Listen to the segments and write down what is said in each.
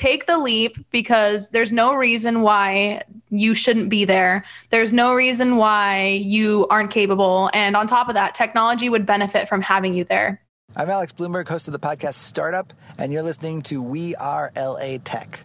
take the leap because there's no reason why you shouldn't be there. There's no reason why you aren't capable. And on top of that, technology would benefit from having you there. I'm Alex Blumberg, host of the podcast Startup, and you're listening to We Are LA Tech.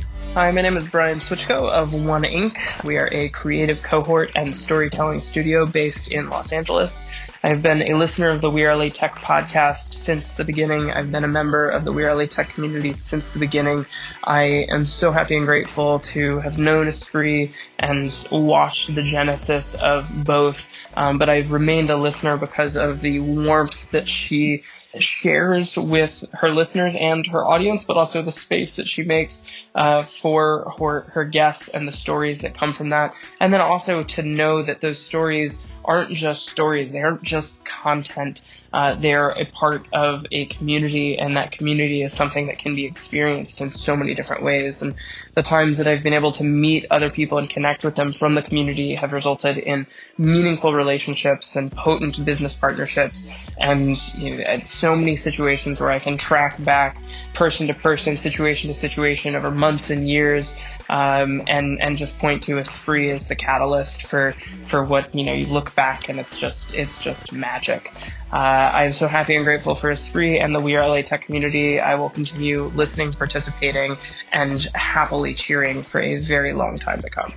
Hi, my name is Brian Switchko of One Inc. We are a creative cohort and storytelling studio based in Los Angeles. I've been a listener of the We Are Tech podcast since the beginning. I've been a member of the We Are Tech community since the beginning. I am so happy and grateful to have known Espree and watched the genesis of both. Um, but I've remained a listener because of the warmth that she shares with her listeners and her audience, but also the space that she makes uh, for her, her guests and the stories that come from that. And then also to know that those stories aren't just stories, they aren't just content. Uh, they're a part of a community, and that community is something that can be experienced in so many different ways. And the times that I've been able to meet other people and connect with them from the community have resulted in meaningful relationships and potent business partnerships, and you know, so many situations where I can track back person to person, situation to situation over months and years um, and and just point to Espree as the catalyst for for what you know you look back and it's just it's just magic. Uh, Uh, I'm so happy and grateful for Espree and the We Are LA Tech community. I will continue listening, participating, and happily cheering for a very long time to come.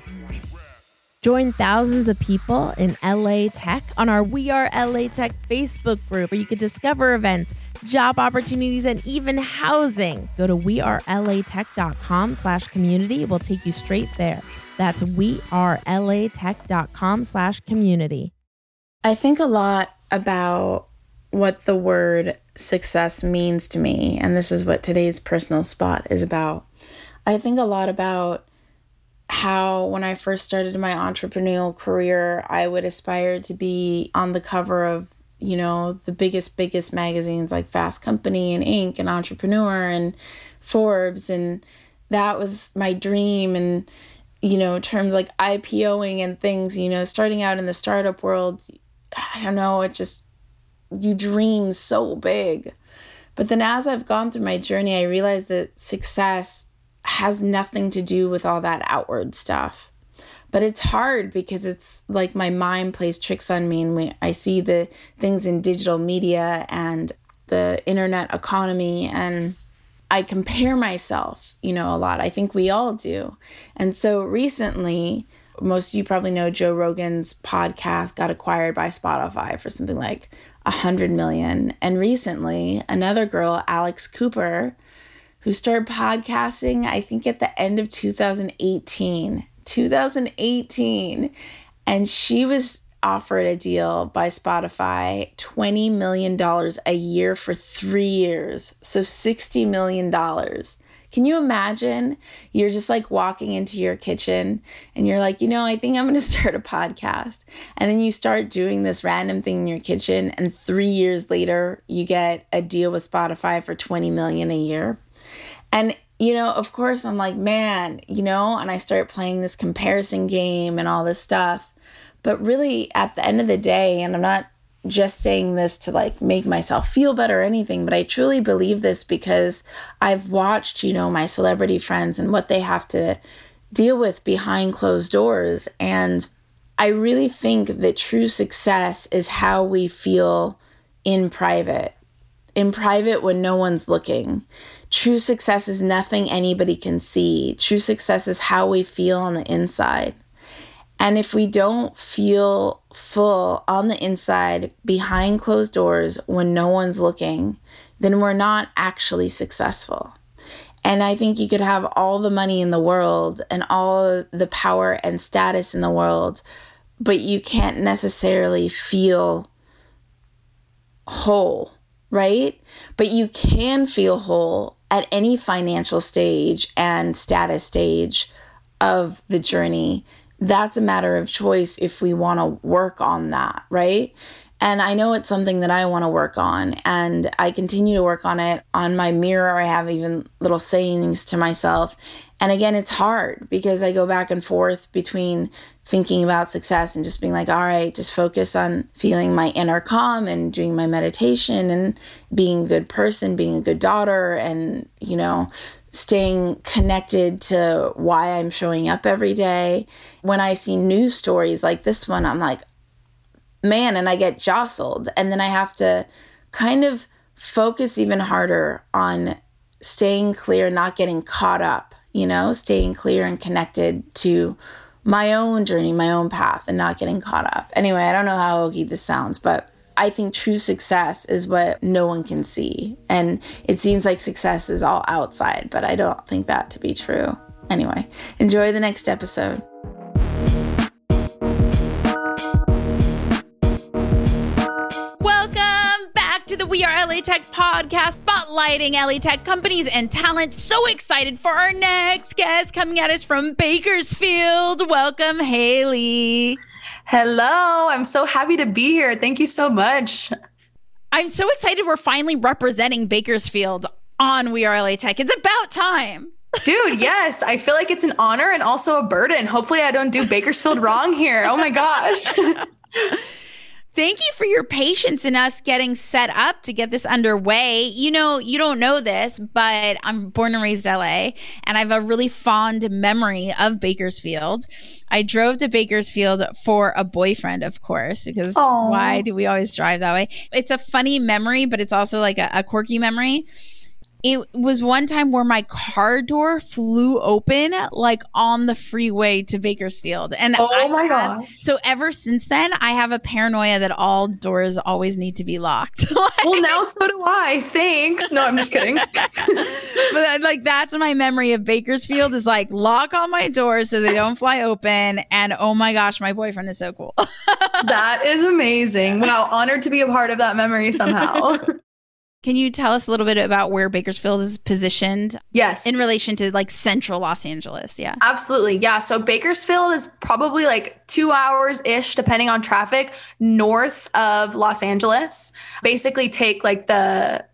Join thousands of people in LA Tech on our We Are LA Tech Facebook group where you can discover events, job opportunities, and even housing. Go to wearelatech.com slash community. We'll take you straight there. That's wearelatech.com slash community. I think a lot about what the word success means to me, and this is what today's personal spot is about. I think a lot about how when I first started my entrepreneurial career, I would aspire to be on the cover of, you know, the biggest, biggest magazines like Fast Company and Inc. and Entrepreneur and Forbes. And that was my dream. And, you know, terms like IPOing and things, you know, starting out in the startup world, I don't know, it just, you dream so big. But then as I've gone through my journey, I realized that success has nothing to do with all that outward stuff. But it's hard because it's like my mind plays tricks on me, and I see the things in digital media and the internet economy, and I compare myself, you know, a lot. I think we all do. And so recently, most of you probably know Joe Rogan's podcast got acquired by Spotify for something like a hundred million. And recently, another girl, Alex Cooper, who started podcasting, I think, at the end of 2018. 2018. And she was offered a deal by Spotify $20 million a year for three years. So $60 million. Can you imagine? You're just like walking into your kitchen and you're like, you know, I think I'm going to start a podcast. And then you start doing this random thing in your kitchen. And three years later, you get a deal with Spotify for 20 million a year. And you know, of course, I'm like, man, you know, and I start playing this comparison game and all this stuff. But really, at the end of the day, and I'm not just saying this to like make myself feel better or anything, but I truly believe this because I've watched, you know, my celebrity friends and what they have to deal with behind closed doors. And I really think that true success is how we feel in private, in private when no one's looking True success is nothing anybody can see. True success is how we feel on the inside. And if we don't feel full on the inside, behind closed doors, when no one's looking, then we're not actually successful. And I think you could have all the money in the world and all the power and status in the world, but you can't necessarily feel whole right? But you can feel whole at any financial stage and status stage of the journey. That's a matter of choice if we want to work on that, right? And I know it's something that I want to work on. And I continue to work on it. On my mirror, I have even little sayings to myself. And again, it's hard because I go back and forth between thinking about success and just being like, all right, just focus on feeling my inner calm and doing my meditation and being a good person, being a good daughter, and, you know, staying connected to why I'm showing up every day. When I see news stories like this one, I'm like, man, and I get jostled. And then I have to kind of focus even harder on staying clear, not getting caught up, you know, staying clear and connected to my own journey, my own path, and not getting caught up. Anyway, I don't know how hokey this sounds, but I think true success is what no one can see. And it seems like success is all outside, but I don't think that to be true. Anyway, enjoy the next episode. Welcome back to the We Are LA Tech podcast, spotlighting LA Tech companies and talent. So excited for our next guest coming at us from Bakersfield. Welcome, Haley. Hello. I'm so happy to be here. Thank you so much. I'm so excited we're finally representing Bakersfield on We Are LA Tech. It's about time. Dude, yes. I feel like it's an honor and also a burden. Hopefully, I don't do Bakersfield wrong here. Oh my gosh. Thank you for your patience in us getting set up to get this underway. You know, you don't know this, but I'm born and raised LA, and I have a really fond memory of Bakersfield. I drove to Bakersfield for a boyfriend, of course, because Aww. why do we always drive that way? It's a funny memory, but it's also like a, a quirky memory it was one time where my car door flew open like on the freeway to Bakersfield. And oh I my god. So ever since then I have a paranoia that all doors always need to be locked. like, well now so do I. Thanks. No, I'm just kidding. but like that's my memory of Bakersfield is like lock all my doors so they don't fly open and oh my gosh, my boyfriend is so cool. that is amazing. Wow, honored to be a part of that memory somehow. Can you tell us a little bit about where Bakersfield is positioned? Yes. In relation to like central Los Angeles. Yeah. Absolutely. Yeah. So Bakersfield is probably like two hours ish, depending on traffic, north of Los Angeles. Basically, take like the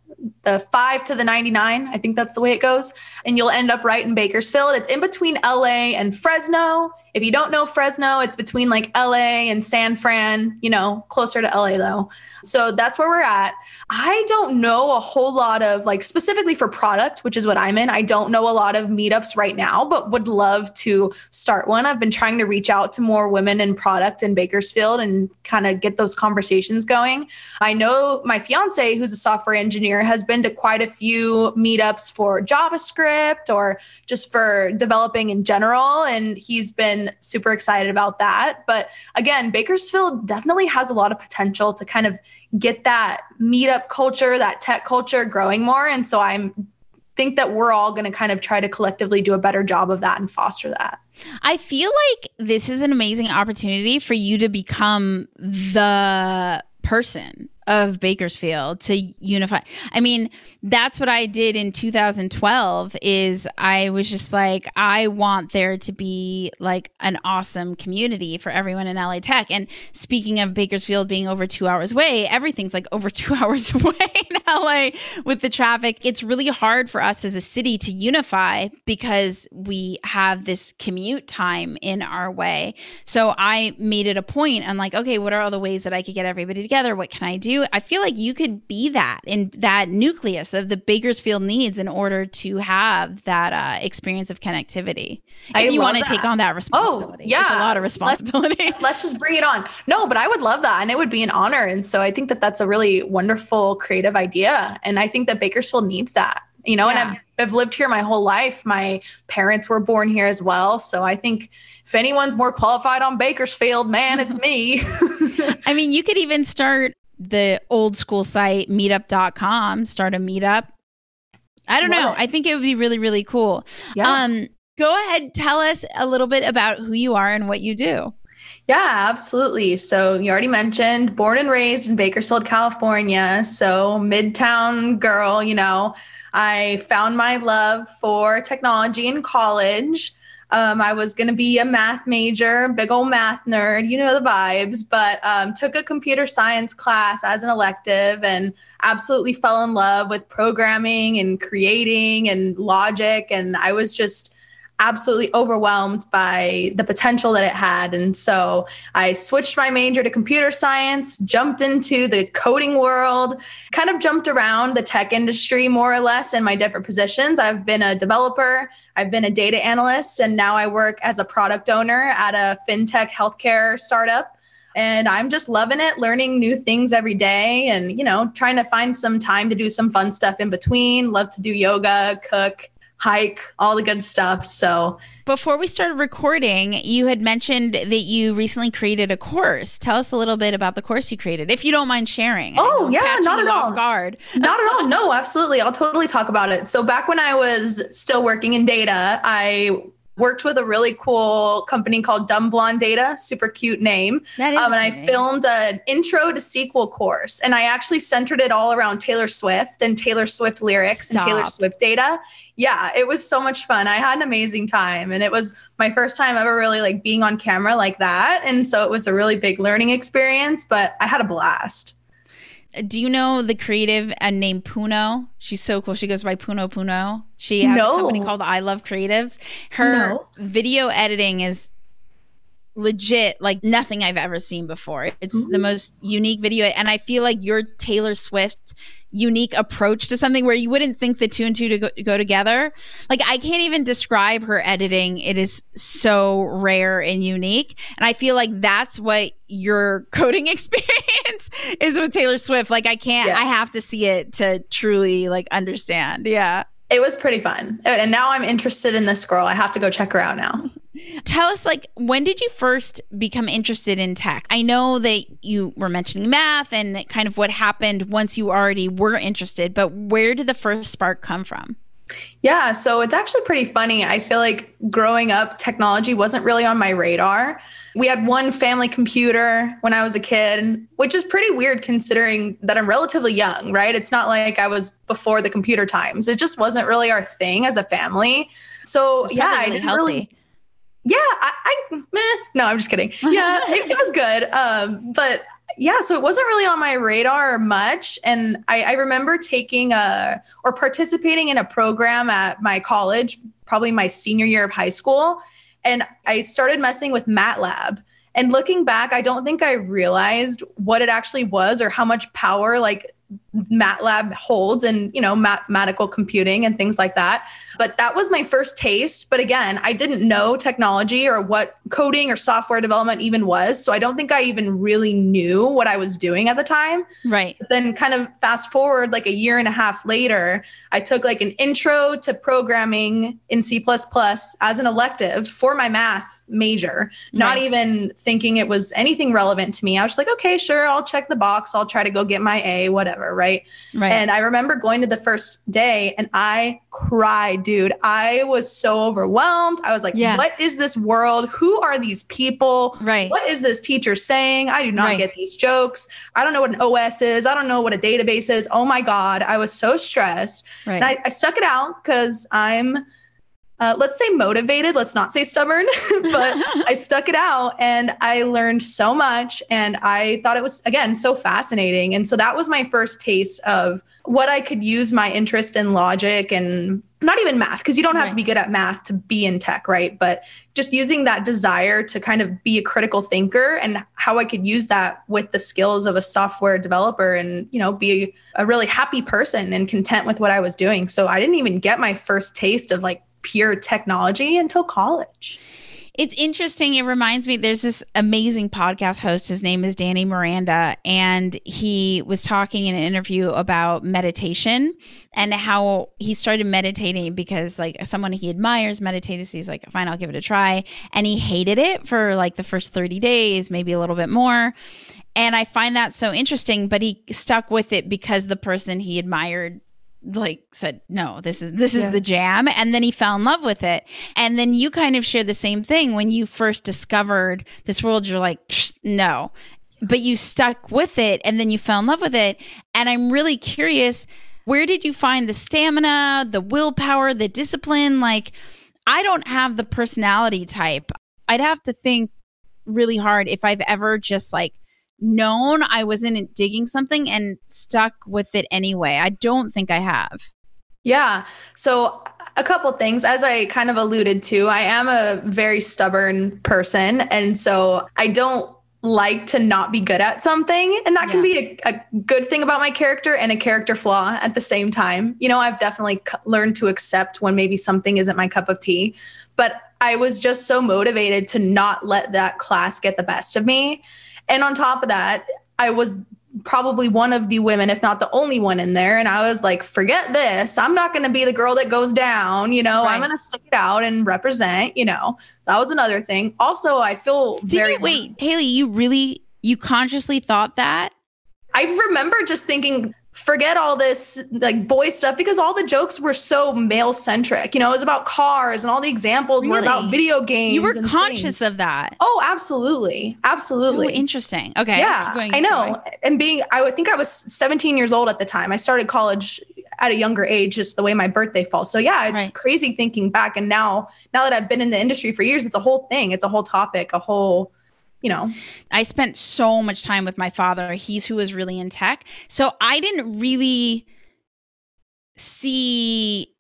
the 5 to the 99 i think that's the way it goes and you'll end up right in bakersfield it's in between la and fresno if you don't know Fresno, it's between like LA and San Fran, you know, closer to LA though. So that's where we're at. I don't know a whole lot of like specifically for product, which is what I'm in. I don't know a lot of meetups right now, but would love to start one. I've been trying to reach out to more women in product in Bakersfield and kind of get those conversations going. I know my fiance, who's a software engineer, has been to quite a few meetups for JavaScript or just for developing in general. And he's been super excited about that. But again, Bakersfield definitely has a lot of potential to kind of get that meetup culture, that tech culture growing more. And so I'm think that we're all going to kind of try to collectively do a better job of that and foster that. I feel like this is an amazing opportunity for you to become the person of Bakersfield to unify. I mean, that's what I did in 2012 is I was just like I want there to be like an awesome community for everyone in LA Tech. And speaking of Bakersfield being over 2 hours away, everything's like over 2 hours away in LA with the traffic. It's really hard for us as a city to unify because we have this commute time in our way. So I made it a point. I'm like, okay, what are all the ways that I could get everybody together? What can I do? I feel like you could be that in that nucleus of the Bakersfield needs in order to have that uh, experience of connectivity. I if you want to take on that responsibility. Oh, yeah. It's a lot of responsibility. Let's, let's just bring it on. No, but I would love that. And it would be an honor. And so I think that that's a really wonderful creative idea. And I think that Bakersfield needs that you know, yeah. and I've, I've lived here my whole life. My parents were born here as well. So I think if anyone's more qualified on Bakersfield, man, it's me. I mean, you could even start the old school site meetup.com, start a meetup. I don't Love know. I think it would be really, really cool. Yeah. Um, go ahead, tell us a little bit about who you are and what you do. Yeah, absolutely. So you already mentioned born and raised in Bakersfield, California. So midtown girl, you know, I found my love for technology in college. Um, I was going to be a math major, big old math nerd, you know the vibes, but um, took a computer science class as an elective and absolutely fell in love with programming and creating and logic. And I was just absolutely overwhelmed by the potential that it had. And so I switched my major to computer science, jumped into the coding world, kind of jumped around the tech industry more or less in my different positions. I've been a developer, I've been a data analyst, and now I work as a product owner at a fintech healthcare startup and I'm just loving it, learning new things every day and, you know, trying to find some time to do some fun stuff in between. Love to do yoga, cook, hike, all the good stuff. So, before we started recording, you had mentioned that you recently created a course. Tell us a little bit about the course you created, if you don't mind sharing. Oh, yeah, not at all. Guard. not at all. No, absolutely. I'll totally talk about it. So, back when I was still working in data, I worked with a really cool company called Dumb Blonde Data, super cute name. That is um, and I filmed an intro to SQL course, and I actually centered it all around Taylor Swift and Taylor Swift lyrics Stop. and Taylor Swift data. Yeah, it was so much fun. I had an amazing time, and it was my first time ever really like being on camera like that, and so it was a really big learning experience. But I had a blast. Do you know the creative uh, named Puno? She's so cool. She goes by Puno Puno. She has No. a company called I Love Creatives. Her No. video editing is legit like nothing I've ever seen before. It's the mm-hmm. most unique video and I feel like your Taylor Swift unique approach to something where you wouldn't think the two and two to go, go together. Like I can't even describe her editing. It is so rare and unique. And I feel like that's what your coding experience is with Taylor Swift. Like I can't Yeah. I have to see it to truly like understand. Yeah. It was pretty fun, oh, and now I'm interested in this girl. I have to go check her out now. Tell us, like, when did you first become interested in tech? I know that you were mentioning math and kind of what happened once you already were interested, but where did the first spark come from? Yeah, so it's actually pretty funny. I feel like growing up, technology wasn't really on my radar. We had one family computer when I was a kid, which is pretty weird considering that I'm relatively young, right? It's not like I was before the computer times. It just wasn't really our thing as a family. So, yeah, probably I didn't healthy. really yeah, I, I meh. no, I'm just kidding. Yeah, it, it was good. Um, but yeah, so it wasn't really on my radar much. And I, I remember taking a or participating in a program at my college, probably my senior year of high school. And I started messing with MATLAB. And looking back, I don't think I realized what it actually was or how much power like MATLAB holds and you know mathematical computing and things like that. But that was my first taste. But again, I didn't know technology or what coding or software development even was. So I don't think I even really knew what I was doing at the time. Right. But then kind of fast forward like a year and a half later, I took like an intro to programming in C++ as an elective for my math major, not Right. even thinking it was anything relevant to me. I was just like, okay, sure, I'll check the box. I'll try to go get my A, whatever, right? Right. And I remember going to the first day and I cried, dude. I was so overwhelmed. I was like, Yeah. what is this world? Who are these people? Right. What is this teacher saying? I do not Right. get these jokes. I don't know what an OS is. I don't know what a database is. Oh my God. I was so stressed. right. And I, I stuck it out because I'm, uh, let's say motivated. Let's not say stubborn, but I stuck it out and I learned so much. And I thought it was, again, so fascinating. And so that was my first taste of what I could use my interest in logic and not even math, because you don't have Right. to be good at math to be in tech, right? But just using that desire to kind of be a critical thinker and how I could use that with the skills of a software developer and, you know, be a really happy person and content with what I was doing. So I didn't even get my first taste of like pure technology until college. It's interesting. It reminds me there's this amazing podcast host. His name is Danny Miranda. And he was talking in an interview about meditation and how he started meditating because, like, someone he admires meditated. So he's like, fine, I'll give it a try. And he hated it for like the first 30 days, maybe a little bit more. And I find that so interesting. But he stuck with it because the person he admired like said no this is this is the jam. And then he fell in love with it. And then you kind of shared the same thing. When you first discovered this world you're like no. But you stuck with it and then you fell in love with it. And i'm really curious where did you find the stamina the willpower the discipline? Like i don't have the personality type. I'd have to think really hard if i've ever just like known I wasn't digging something and stuck with it anyway. I don't think I have. Yeah. So, a couple things. As I kind of alluded to, I am a very stubborn person. And so I don't like to not be good at something. And that yeah. can be a, a, good thing about my character and a character flaw at the same time. You know, I've definitely c- learned to accept when maybe something isn't my cup of tea. But I was just so motivated to not let that class get the best of me. And on top of that, I was probably one of the women, if not the only one in there. And I was like, forget this. I'm not going to be the girl that goes down. You know, right. I'm going to stick it out and represent, you know. So that was another thing. Also, I feel Did very. You, wait, Haley, you really, you consciously thought that? I remember just thinking, forget all this like boy stuff because all the jokes were so male centric. You know, it was about cars and all the examples really? were about video games. You were conscious things. of that. Oh, absolutely. Absolutely. Oh, interesting. Okay. Yeah. I know. And being, I think I was 17 years old at the time. I started college at a younger age, just the way my birthday falls. So yeah, it's right. crazy thinking back. And now, now that I've been in the industry for years, it's a whole thing. It's a whole topic, a whole you know i spent so much time with my father he's who was really in tech so i didn't really see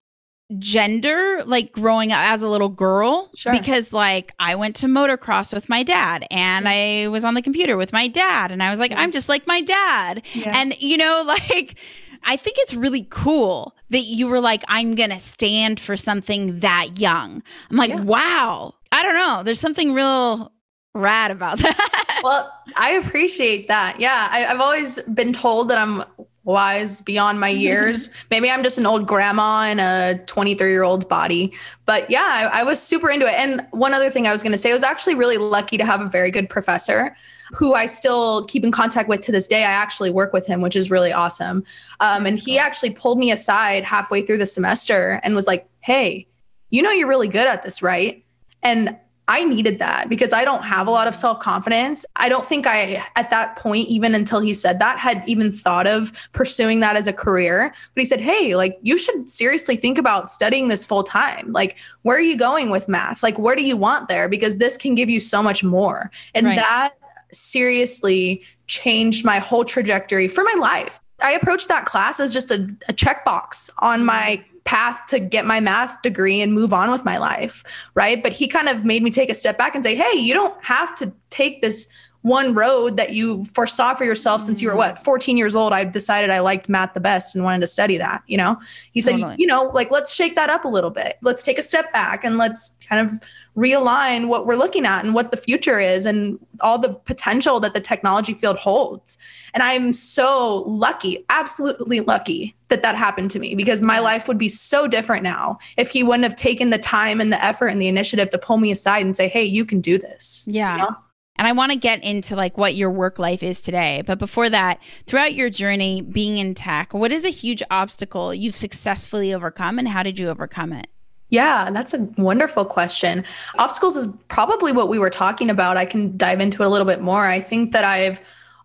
gender like growing up as a little girl sure. because like I went to motocross with my dad and I was on the computer with my dad and I was like yeah. I'm just like my dad yeah. and you know like I think it's really cool that you were like I'm going to stand for something that young. I'm like yeah. wow. I don't know. There's something real rad about that. well, I appreciate that. Yeah, I, have always been told that I'm wise beyond my years. Maybe I'm just an old grandma in a 23 year old body. But yeah, I, I was super into it. And one other thing I was going to say, I was actually really lucky to have a very good professor who I still keep in contact with to this day. I actually work with him, which is really awesome. Um, and he actually pulled me aside halfway through the semester and was like, Hey, you know, you're really good at this, right? And I needed that because I don't have a lot of self confidence. I don't think I, at that point, even until he said that, had even thought of pursuing that as a career. But he said, Hey, like, you should seriously think about studying this full time. Like, where are you going with math? Like, where do you want there? Because this can give you so much more. And right. that seriously changed my whole trajectory for my life. I approached that class as just a, a checkbox on my mm-hmm. Path to get my math degree and move on with my life. Right. But he kind of made me take a step back and say, hey, you don't have to take this one road that you foresaw for yourself since you were mm-hmm. what 14 years old i decided i liked math the best and wanted to study that you know he said totally. you know like let's shake that up a little bit let's take a step back and let's kind of realign what we're looking at and what the future is and all the potential that the technology field holds. And I'm so lucky, absolutely lucky that that happened to me because my life would be so different now if he wouldn't have taken the time and the effort and the initiative to pull me aside and say, "Hey, you can do this." Yeah. You know? And I want to get into like what your work life is today. But before that, throughout your journey being in tech, what is a huge obstacle you've successfully overcome and how did you overcome it? Yeah, that's a wonderful question. Obstacles is probably what we were talking about. I can dive into it a little bit more. I think that I've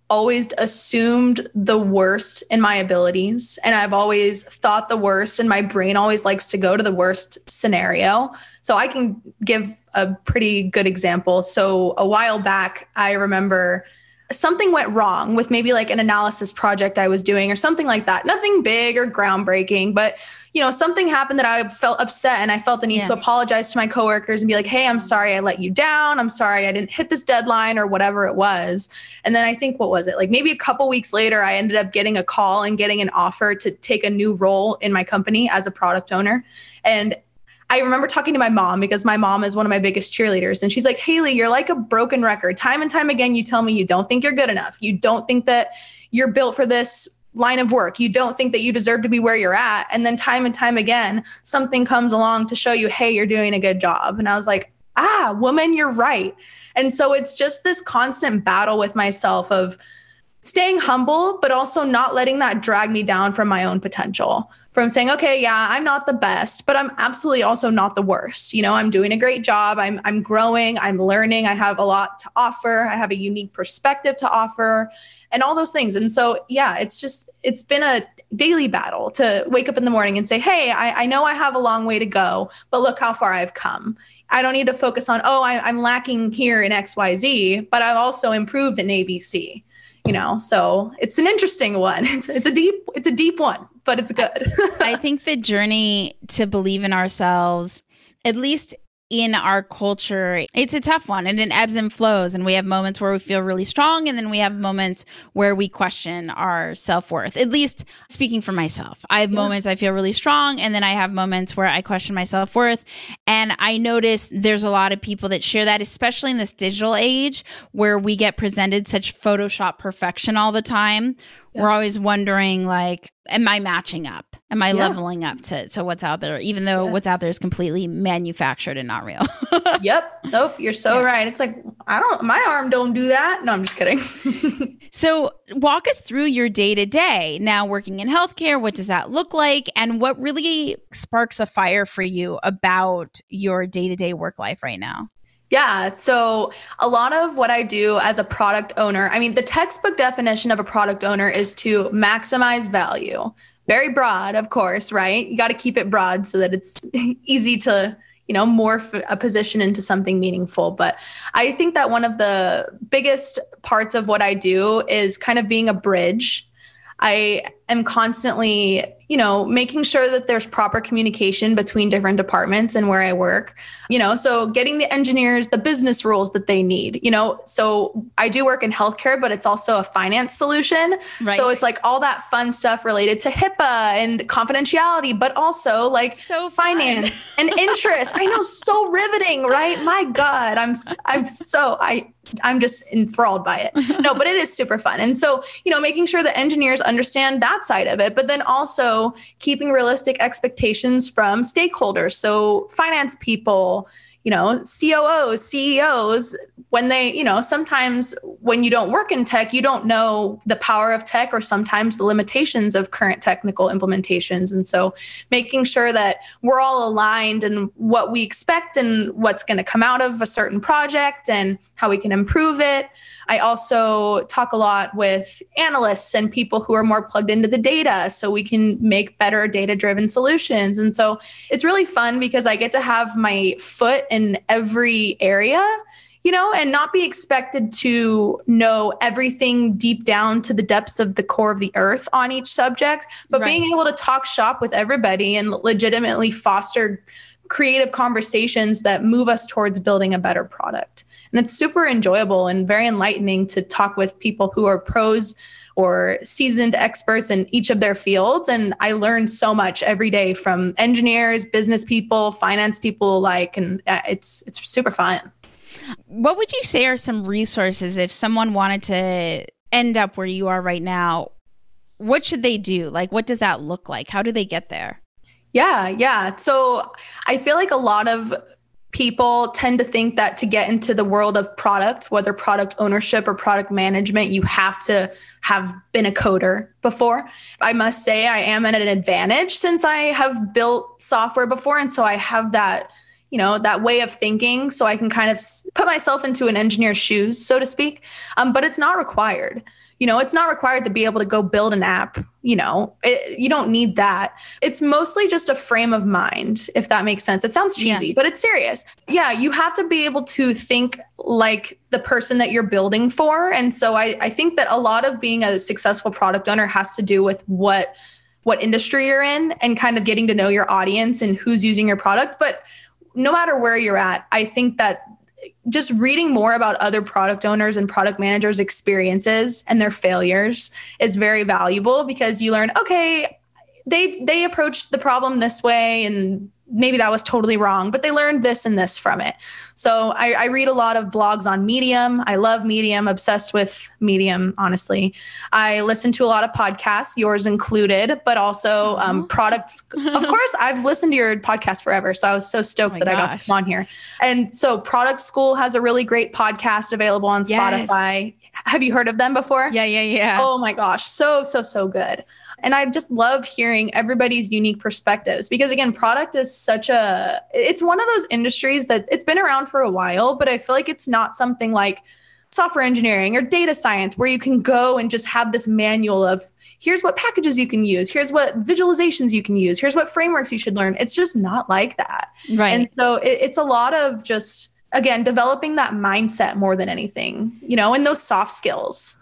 always assumed the worst in my abilities and I've always thought the worst and my brain always likes to go to the worst scenario. So I can give a pretty good example. So a while back I remember something went wrong with maybe like an analysis project I was doing or something like that. Nothing big or groundbreaking, but you know, something happened that I felt upset and I felt the need yeah. to apologize to my coworkers and be like, "Hey, I'm sorry I let you down. I'm sorry I didn't hit this deadline or whatever it was." And then I think what was it? Like maybe a couple weeks later I ended up getting a call and getting an offer to take a new role in my company as a product owner. And I remember talking to my mom because my mom is one of my biggest cheerleaders. And she's like, Haley, you're like a broken record. Time and time again, you tell me you don't think you're good enough. You don't think that you're built for this line of work. You don't think that you deserve to be where you're at. And then time and time again, something comes along to show you, hey, you're doing a good job. And I was like, ah, woman, you're right. And so it's just this constant battle with myself of staying humble, but also not letting that drag me down from my own potential from saying, okay, yeah, I'm not the best, but I'm absolutely also not the worst. You know, I'm doing a great job. I'm I'm growing, I'm learning, I have a lot to offer, I have a unique perspective to offer, and all those things. And so, yeah, it's just it's been a daily battle to wake up in the morning and say, hey, I, I know I have a long way to go, but look how far I've come. I don't need to focus on, oh, I, I'm lacking here in XYZ, but I've also improved in ABC you know so it's an interesting one it's, it's a deep it's a deep one but it's good. I think the journey to believe in ourselves at least in our culture, it's a tough one and it ebbs and flows. And we have moments where we feel really strong, and then we have moments where we question our self worth. At least speaking for myself, I have yeah. moments I feel really strong, and then I have moments where I question my self worth. And I notice there's a lot of people that share that, especially in this digital age where we get presented such Photoshop perfection all the time. Yeah. We're always wondering, like, am I matching up? Am I yeah. leveling up to, to what's out there, even though yes. what's out there is completely manufactured and not real? yep. Nope. You're so yeah. right. It's like, I don't, my arm don't do that. No, I'm just kidding. so walk us through your day to day now working in healthcare. What does that look like? And what really sparks a fire for you about your day to day work life right now? Yeah. So, a lot of what I do as a product owner, I mean, the textbook definition of a product owner is to maximize value very broad, of course, right? You got to keep it broad so that it's easy to, you know, morph a position into something meaningful. But I think that one of the biggest parts of what I do is kind of being a bridge. I am constantly you know, making sure that there's proper communication between different departments and where I work, you know, so getting the engineers the business rules that they need, you know. So I do work in healthcare, but it's also a finance solution. Right. So it's like all that fun stuff related to HIPAA and confidentiality, but also like so finance and interest. I know, so riveting, right? My God, I'm I'm so I I'm just enthralled by it. No, but it is super fun. And so, you know, making sure that engineers understand that side of it, but then also keeping realistic expectations from stakeholders. So, finance people, you know, COOs, CEOs, when they, you know, sometimes when you don't work in tech, you don't know the power of tech or sometimes the limitations of current technical implementations. And so making sure that we're all aligned and what we expect and what's going to come out of a certain project and how we can improve it. I also talk a lot with analysts and people who are more plugged into the data so we can make better data driven solutions. And so it's really fun because I get to have my foot in every area you know, and not be expected to know everything deep down to the depths of the core of the earth on each subject, but right. being able to talk shop with everybody and legitimately foster creative conversations that move us towards building a better product. And it's super enjoyable and very enlightening to talk with people who are pros or seasoned experts in each of their fields. And I learn so much every day from engineers, business people, finance people alike. And uh, it's, it's super fun. What would you say are some resources if someone wanted to end up where you are right now? What should they do? Like, what does that look like? How do they get there? Yeah, yeah. So I feel like a lot of people tend to think that to get into the world of product, whether product ownership or product management, you have to have been a coder before. I must say, I am at an advantage since I have built software before. And so I have that you know that way of thinking so i can kind of put myself into an engineer's shoes so to speak um, but it's not required you know it's not required to be able to go build an app you know it, you don't need that. It's mostly just a frame of mind if that makes sense. It sounds cheesy yeah. but it's serious. Yeah you have to be able to think like the person that you're building for. And so I, I think that a lot of being a successful product owner has to do with what what industry you're in and kind of getting to know your audience and who's using your product. But no matter where you're at, I think that just reading more about other product owners and product managers' experiences and their failures is very valuable because you learn, okay, they they approached the problem this way and maybe that was totally wrong, but they learned this and this from it. So I, I, read a lot of blogs on Medium. I love Medium, obsessed with Medium, honestly. I listen to a lot of podcasts, yours included, but also um, products. of course, I've listened to your podcast forever. So I was so stoked oh that gosh. I got to come on here. And so Product School has a really great podcast available on yes. Spotify. Have you heard of them before? Yeah, yeah, yeah. Oh my gosh. So, so, so good. And I just love hearing everybody's unique perspectives because, again, product is such a, it's one of those industries that it's been around for a while, but I feel like it's not something like, software engineering or data science where you can go and just have this manual of here's what packages you can use here's what visualizations you can use here's what frameworks you should learn. It's just not like that. Right. and so it, it's a lot of just again developing that mindset more than anything you know and those soft skills.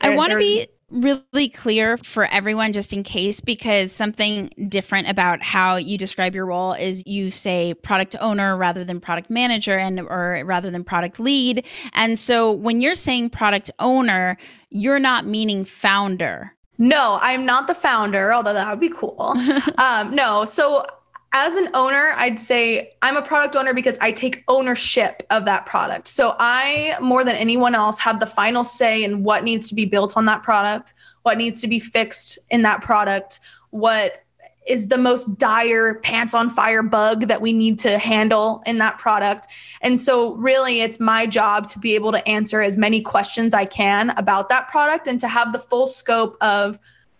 I want to be really clear for everyone just in case because something different about how you describe your role is you say product owner rather than product manager and or rather than product lead and so when you're saying product owner you're not meaning founder No, I'm not the founder, although that would be cool. um, no, so as an owner, I'd say I'm a product owner because I take ownership of that product. So I, more than anyone else, have the final say in what needs to be built on that product, what needs to be fixed in that product, what is the most dire pants on fire bug that we need to handle in that product. And so, really, it's my job to be able to answer as many questions I can about that product and to have the full scope of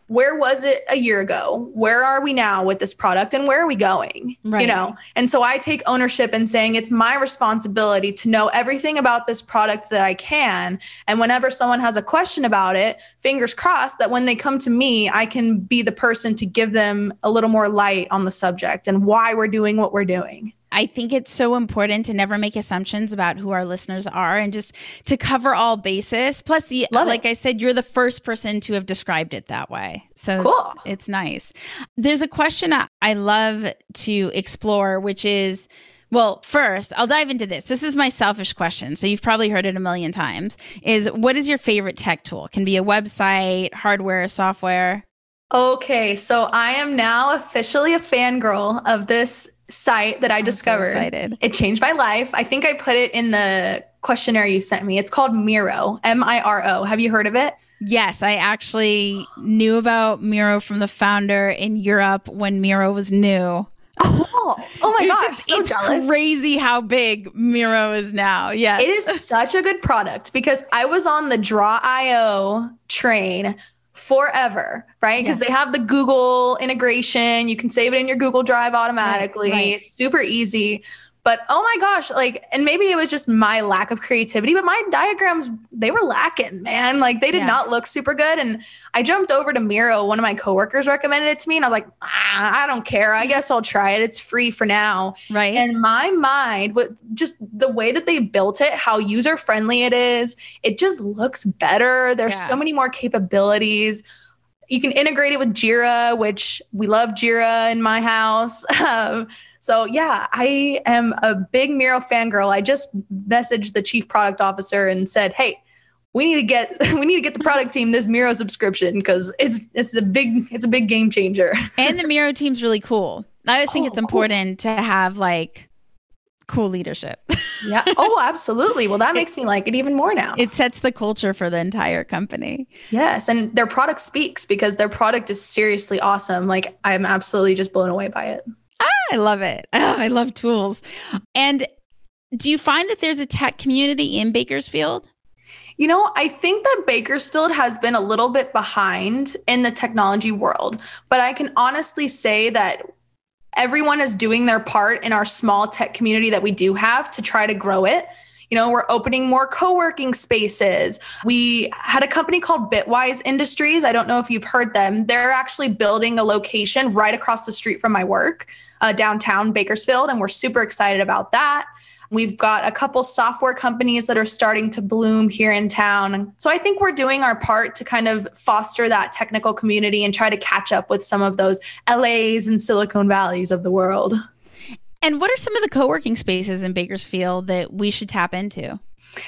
where was it a year ago? Where are we now with this product and where are we going? Right. You know, and so I take ownership in saying it's my responsibility to know everything about this product that I can. And whenever someone has a question about it, fingers crossed that when they come to me, I can be the person to give them a little more light on the subject and why we're doing what we're doing. I think it's so important to never make assumptions about who our listeners are and just to cover all bases. Plus, Love it. like I said, you're the first person to have described it that way. So Cool. it's, it's nice. There's a question I- I love to explore, which is well, first, I'll dive into this. This is my selfish question. So you've probably heard it a million times. Is what is your favorite tech tool? Can be a website, hardware, software. Okay, so I am now officially a fangirl of this site that I so discovered. excited. It changed my life. I think I put it in the questionnaire you sent me. It's called Miro, M I R O. Have you heard of it? Yes, I actually knew about Miro from the founder in Europe when Miro was new. Cool. Oh my gosh, just- so it's jealous. crazy how big Miro is now. Yes. It is such a good product because I was on the Draw.io train forever, right? Because they have the Google integration. You can save it in your Google Drive automatically. right. Super easy. But oh my gosh, like, and maybe it was just my lack of creativity, but my diagrams, they were lacking, man. Like, they did Yeah. not look super good. And I jumped over to Miro. One of my coworkers recommended it to me, and I was like, ah, I don't care. I guess I'll try it. It's free for now. right. And my mind, with just the way that they built it, how user friendly it is, it just looks better. There's Yeah. so many more capabilities. You can integrate it with Jira, which we love Jira in my house. Um, so yeah, I am a big Miro fangirl. I just messaged the chief product officer and said, "Hey, we need to get we need to get the product team this Miro subscription because it's it's a big it's a big game changer." and the Miro team's really cool. I always think Oh, it's cool. important to have like cool leadership. Yeah. Oh, absolutely. Well, that makes me like it even more now. it sets the culture for the entire company. Yes, and their product speaks because their product is seriously awesome. Like I'm absolutely just blown away by it. Ah, I love it. Oh, I love tools. And do you find that there's a tech community in Bakersfield? You know, I think that Bakersfield has been a little bit behind in the technology world, but I can honestly say that everyone is doing their part in our small tech community that we do have to try to grow it. You know, we're opening more co working spaces. We had a company called Bitwise Industries. I don't know if you've heard them. They're actually building a location right across the street from my work, uh, downtown Bakersfield, and we're super excited about that. We've got a couple software companies that are starting to bloom here in town. So I think we're doing our part to kind of foster that technical community and try to catch up with some of those LAs and Silicon Valleys of the world. And what are some of the co working spaces in Bakersfield that we should tap into?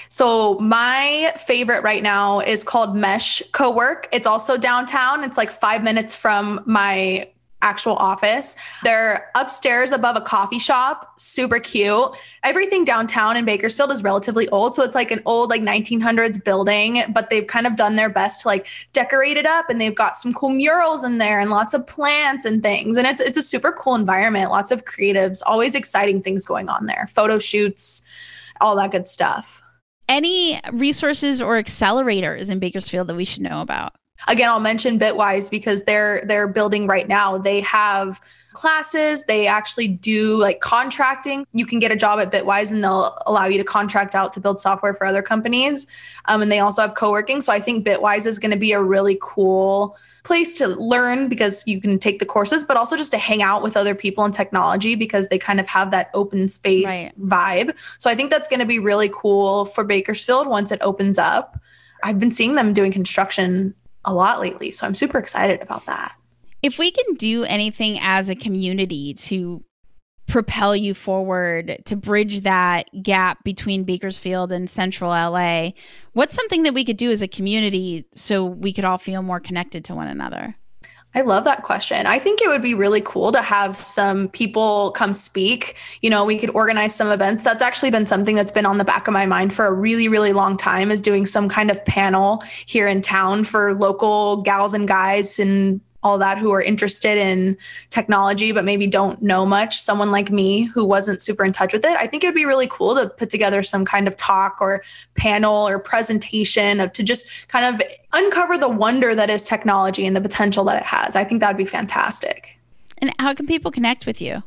So my favorite right now is called Mesh Co-work. It's also downtown. It's like 5 minutes from my actual office. They're upstairs above a coffee shop, super cute. Everything downtown in Bakersfield is relatively old, so it's like an old like 1900s building, but they've kind of done their best to like decorate it up and they've got some cool murals in there and lots of plants and things. And it's it's a super cool environment, lots of creatives, always exciting things going on there. Photo shoots, all that good stuff. Any resources or accelerators in Bakersfield that we should know about? Again, I'll mention Bitwise because they're they're building right now. They have classes. They actually do like contracting. You can get a job at Bitwise and they'll allow you to contract out to build software for other companies. Um, and they also have co working. So I think Bitwise is going to be a really cool place to learn because you can take the courses, but also just to hang out with other people in technology because they kind of have that open space right. vibe. So I think that's going to be really cool for Bakersfield once it opens up. I've been seeing them doing construction a lot lately. So I'm super excited about that. If we can do anything as a community to propel you forward to bridge that gap between Bakersfield and central LA, what's something that we could do as a community so we could all feel more connected to one another? I love that question. I think it would be really cool to have some people come speak. You know, we could organize some events. That's actually been something that's been on the back of my mind for a really, really long time is doing some kind of panel here in town for local gals and guys and all that who are interested in technology but maybe don't know much someone like me who wasn't super in touch with it i think it would be really cool to put together some kind of talk or panel or presentation of to just kind of uncover the wonder that is technology and the potential that it has. I think that would be fantastic. And how can people connect with you?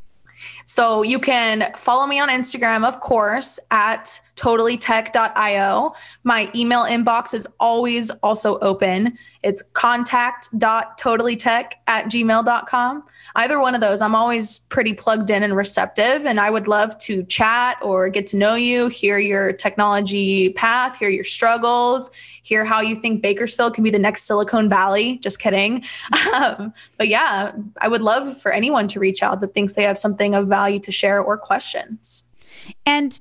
So you can follow me on Instagram, of course, at totallytech.io. My email inbox is always also open. It's contact.totallytech at gmail.com. Either one of those, I'm always pretty plugged in and receptive. And I would love to chat or get to know you, hear your technology path, hear your struggles, hear how you think Bakersfield can be the next Silicon Valley. Just kidding. Um, but yeah, I would love for anyone to reach out that thinks they have something of value to share or questions. And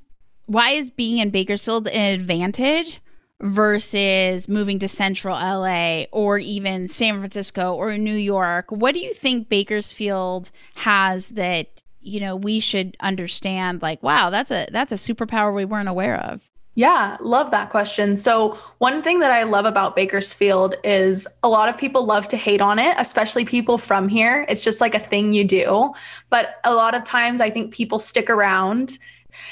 why is being in Bakersfield an advantage? versus moving to central LA or even San Francisco or New York? What do you think Bakersfield has that, you know, we should understand like, wow, that's a that's a superpower we weren't aware of? Yeah, love that question. So, one thing that I love about Bakersfield is a lot of people love to hate on it, especially people from here. It's just like a thing you do. But a lot of times I think people stick around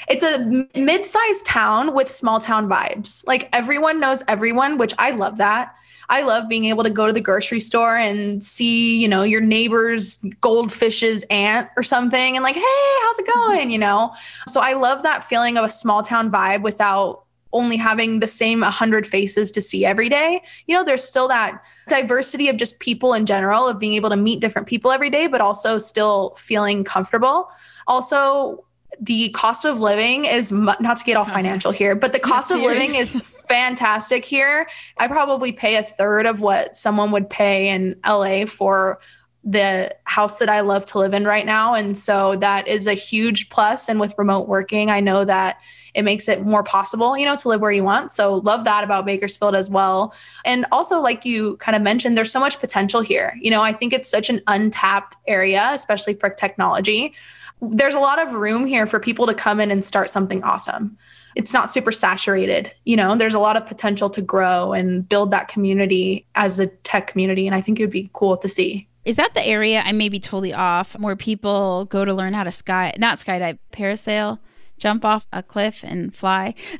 it's a mid-sized town with small town vibes. Like everyone knows everyone, which I love that. I love being able to go to the grocery store and see, you know, your neighbor's goldfish's aunt or something and like, hey, how's it mm-hmm. going? You know? So I love that feeling of a small town vibe without only having the same 100 faces to see every day. You know, there's still that diversity of just people in general, of being able to meet different people every day, but also still feeling comfortable. Also, the cost of living is not to get all financial here, but the cost of living is fantastic here. I probably pay a third of what someone would pay in LA for the house that I love to live in right now. And so that is a huge plus. And with remote working, I know that it makes it more possible, you know, to live where you want. So love that about Bakersfield as well. And also, like you kind of mentioned, there's so much potential here. You know, I think it's such an untapped area, especially for technology there's a lot of room here for people to come in and start something awesome. It's not super saturated. You know, there's a lot of potential to grow and build that community as a tech community. And I think it would be cool to see. Is that the area I may be totally off where people go to learn how to sky, not skydive, parasail? Jump off a cliff and fly?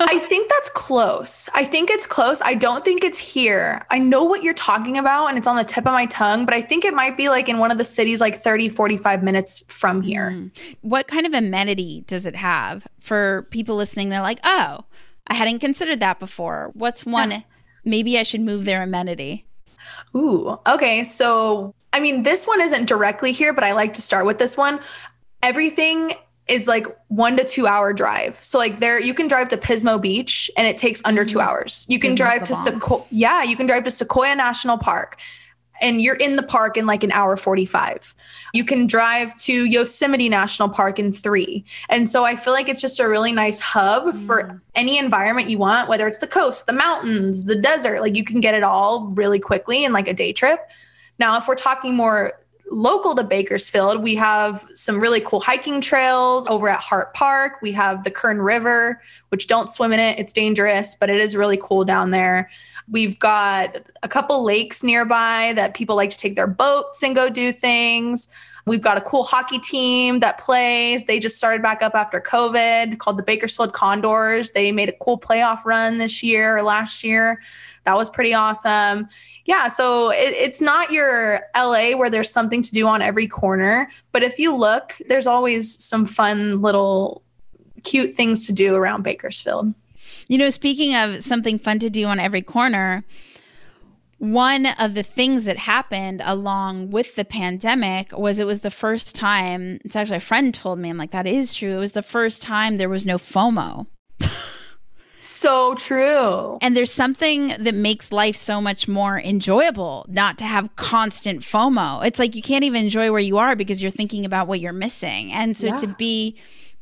I think that's close. I think it's close. I don't think it's here. I know what you're talking about and it's on the tip of my tongue, but I think it might be like in one of the cities like 30, 45 minutes from here. Mm. What kind of amenity does it have for people listening? They're like, oh, I hadn't considered that before. What's one? Yeah. Maybe I should move their amenity. Ooh, okay. So, I mean, this one isn't directly here, but I like to start with this one. Everything is like one to two hour drive. So like there, you can drive to Pismo Beach and it takes under two mm-hmm. hours. You can drive to Sequoia. Yeah, you can drive to Sequoia National Park and you're in the park in like an hour 45. You can drive to Yosemite National Park in three. And so I feel like it's just a really nice hub mm. for any environment you want, whether it's the coast, the mountains, the desert, like you can get it all really quickly in like a day trip. Now, if we're talking more local to Bakersfield, we have some really cool hiking trails over at Hart Park. We have the Kern River, which don't swim in it. It's dangerous, but it is really cool down there. We've got a couple lakes nearby that people like to take their boats and go do things. We've got a cool hockey team that plays. They just started back up after COVID called the Bakersfield Condors. They made a cool playoff run this year or last year. That was pretty awesome. Yeah, so it, it's not your LA where there's something to do on every corner, but if you look, there's always some fun little cute things to do around Bakersfield. You know, speaking of something fun to do on every corner, one of the things that happened along with the pandemic was it was the first time it's actually a friend told me i'm like that is true. It was the first time there was no fomo. So true. And there's something that makes life so much more enjoyable not to have constant fomo. It's like you can't even enjoy where you are because you're thinking about what you're missing. And so yeah. to be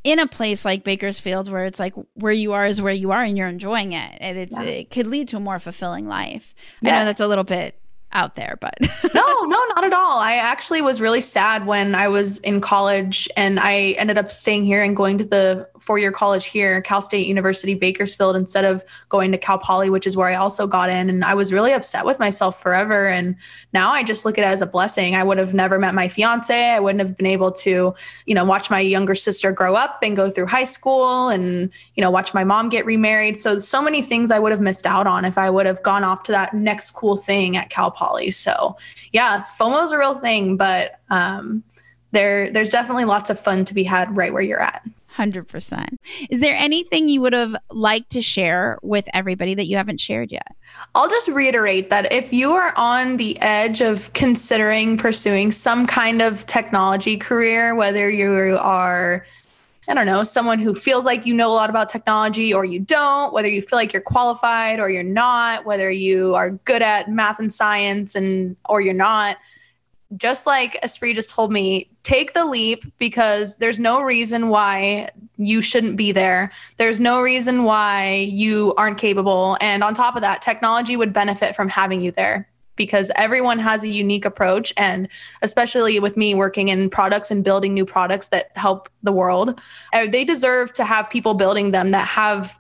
in a place like Bakersfield where it's like where you are is where you are and you're enjoying it. And yeah. it could lead to a more fulfilling life. Yes. I know that's a little bit out there, but no, no, not at all. I actually was really sad when I was in college and I ended up staying here and going to the four year college here, Cal State University, Bakersfield, instead of going to Cal Poly, which is where I also got in. And I was really upset with myself forever. And now I just look at it as a blessing. I would have never met my fiance. I wouldn't have been able to, you know, watch my younger sister grow up and go through high school and, you know, watch my mom get remarried. So, so many things I would have missed out on if I would have gone off to that next cool thing at Cal Poly. So, yeah, FOMO is a real thing, but um, there, there's definitely lots of fun to be had right where you're at. 100%. Is there anything you would have liked to share with everybody that you haven't shared yet? I'll just reiterate that if you are on the edge of considering pursuing some kind of technology career, whether you are I don't know, someone who feels like you know a lot about technology or you don't, whether you feel like you're qualified or you're not, whether you are good at math and science and or you're not. Just like Espree just told me, take the leap because there's no reason why you shouldn't be there. There's no reason why you aren't capable. And on top of that, technology would benefit from having you there because everyone has a unique approach. And especially with me working in products and building new products that help the world, uh, they deserve to have people building them that have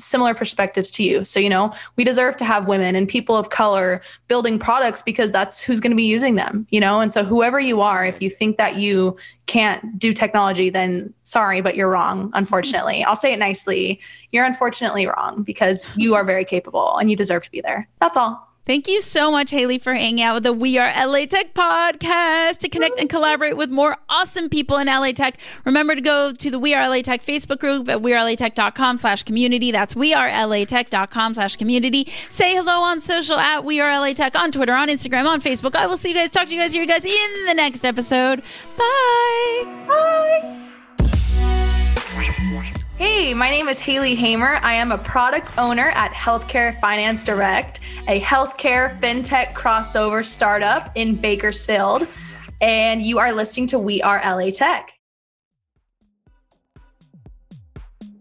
similar perspectives to you. So, you know, we deserve to have women and people of color building products because that's who's going to be using them, you know? And so, whoever you are, if you think that you can't do technology, then sorry, but you're wrong, unfortunately. I'll say it nicely. You're unfortunately wrong because you are very capable and you deserve to be there. That's all. Thank you so much, Haley, for hanging out with the We Are LA Tech podcast to connect and collaborate with more awesome people in LA Tech. Remember to go to the We Are LA Tech Facebook group at wearelatech.com slash community. That's wearelatech.com slash community. Say hello on social at We Are LA Tech on Twitter, on Instagram, on Facebook. I will see you guys, talk to you guys, hear you guys in the next episode. Bye. Bye. Hey, my name is Haley Hamer. I am a product owner at Healthcare Finance Direct, a healthcare fintech crossover startup in Bakersfield. And you are listening to We Are LA Tech.